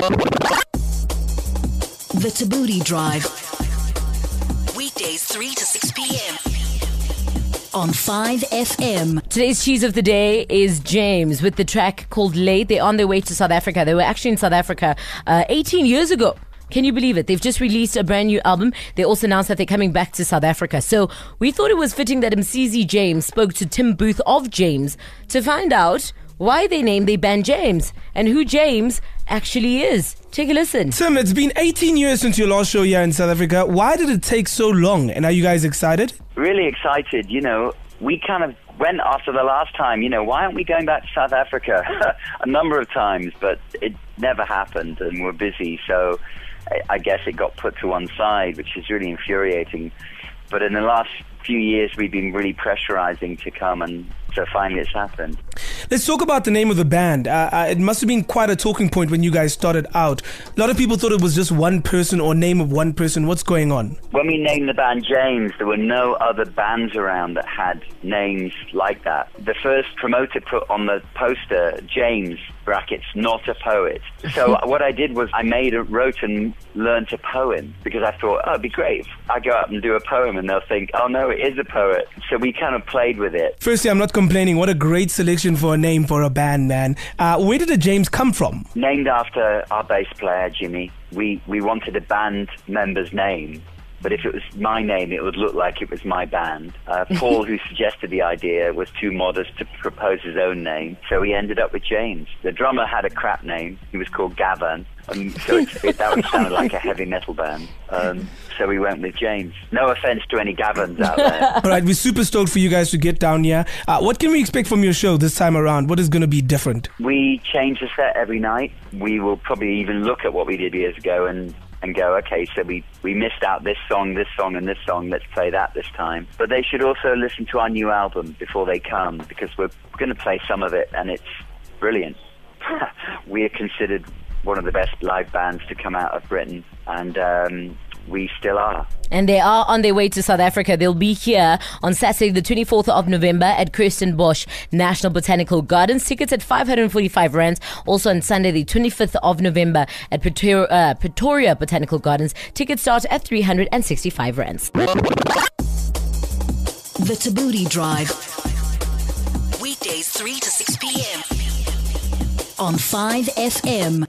The Thabooty Drive. Weekdays 3 to 6 p.m. On 5FM. Today's cheese of the day is James with the track called Late. They're on their way to South Africa. They were actually in South Africa uh, 18 years ago. Can you believe it? They've just released a brand new album. They also announced that they're coming back to South Africa. So we thought it was fitting that Msizi James spoke to Tim Booth of James to find out why they named their band James and who James actually is. Take a listen. Tim, it's been 18 years since your last show here in South Africa. Why did it take so long? And are you guys excited? really excited. You know, we kind of went after the last time. You know, why aren't we going back to South Africa? a number of times, but it never happened, and we're busy. So I- I guess it got put to one side, which is really infuriating. But in the last few years, we've been really pressurizing to come, and so finally it's happened. Let's talk about the name of the band. Uh, uh, it must have been quite a talking point when you guys started out. A lot of people thought it was just one person or name of one person. What's going on? When we named the band James, there were no other bands around that had names like that. The first promoter put on the poster, James, brackets, not a poet. So what I did was I made a, wrote and learnt a poem because I thought, oh, it'd be great I go up and do a poem and they'll think, oh no, it is a poet. So we kind of played with it. Firstly, I'm not complaining. What a great selection for a name for a band, man. Uh, where did the James come from? Named after our bass player, Jimmy. We, we wanted a band member's name. But if it was my name, it would look like it was my band. Uh, Paul, who suggested the idea, was too modest to propose his own name, so he ended up with James. The drummer had a crap name. He was called Gavin, um, so it, it, that would sound like a heavy metal band. Um, so we went with James. No offense to any Gavins out there. All right, we're super stoked for you guys to get down here. Uh, what can we expect from your show this time around? What is going to be different? We change the set every night. We will probably even look at what we did years ago and and go, okay, so we, we missed out this song, this song, and this song. Let's play that this time. But they should also listen to our new album before they come because we're going to play some of it, and it's brilliant. we are considered one of the best live bands to come out of Britain, and um, we still are. And they are on their way to South Africa. They'll be here on Saturday, the 24th of November at Kirstenbosch National Botanical Gardens. Tickets at 545 rands. Also on Sunday, the 25th of November at Pretoria, uh, Pretoria Botanical Gardens. Tickets start at 365 rands. The Thabooty Drive. Weekdays 3 to 6 p.m. On 5FM.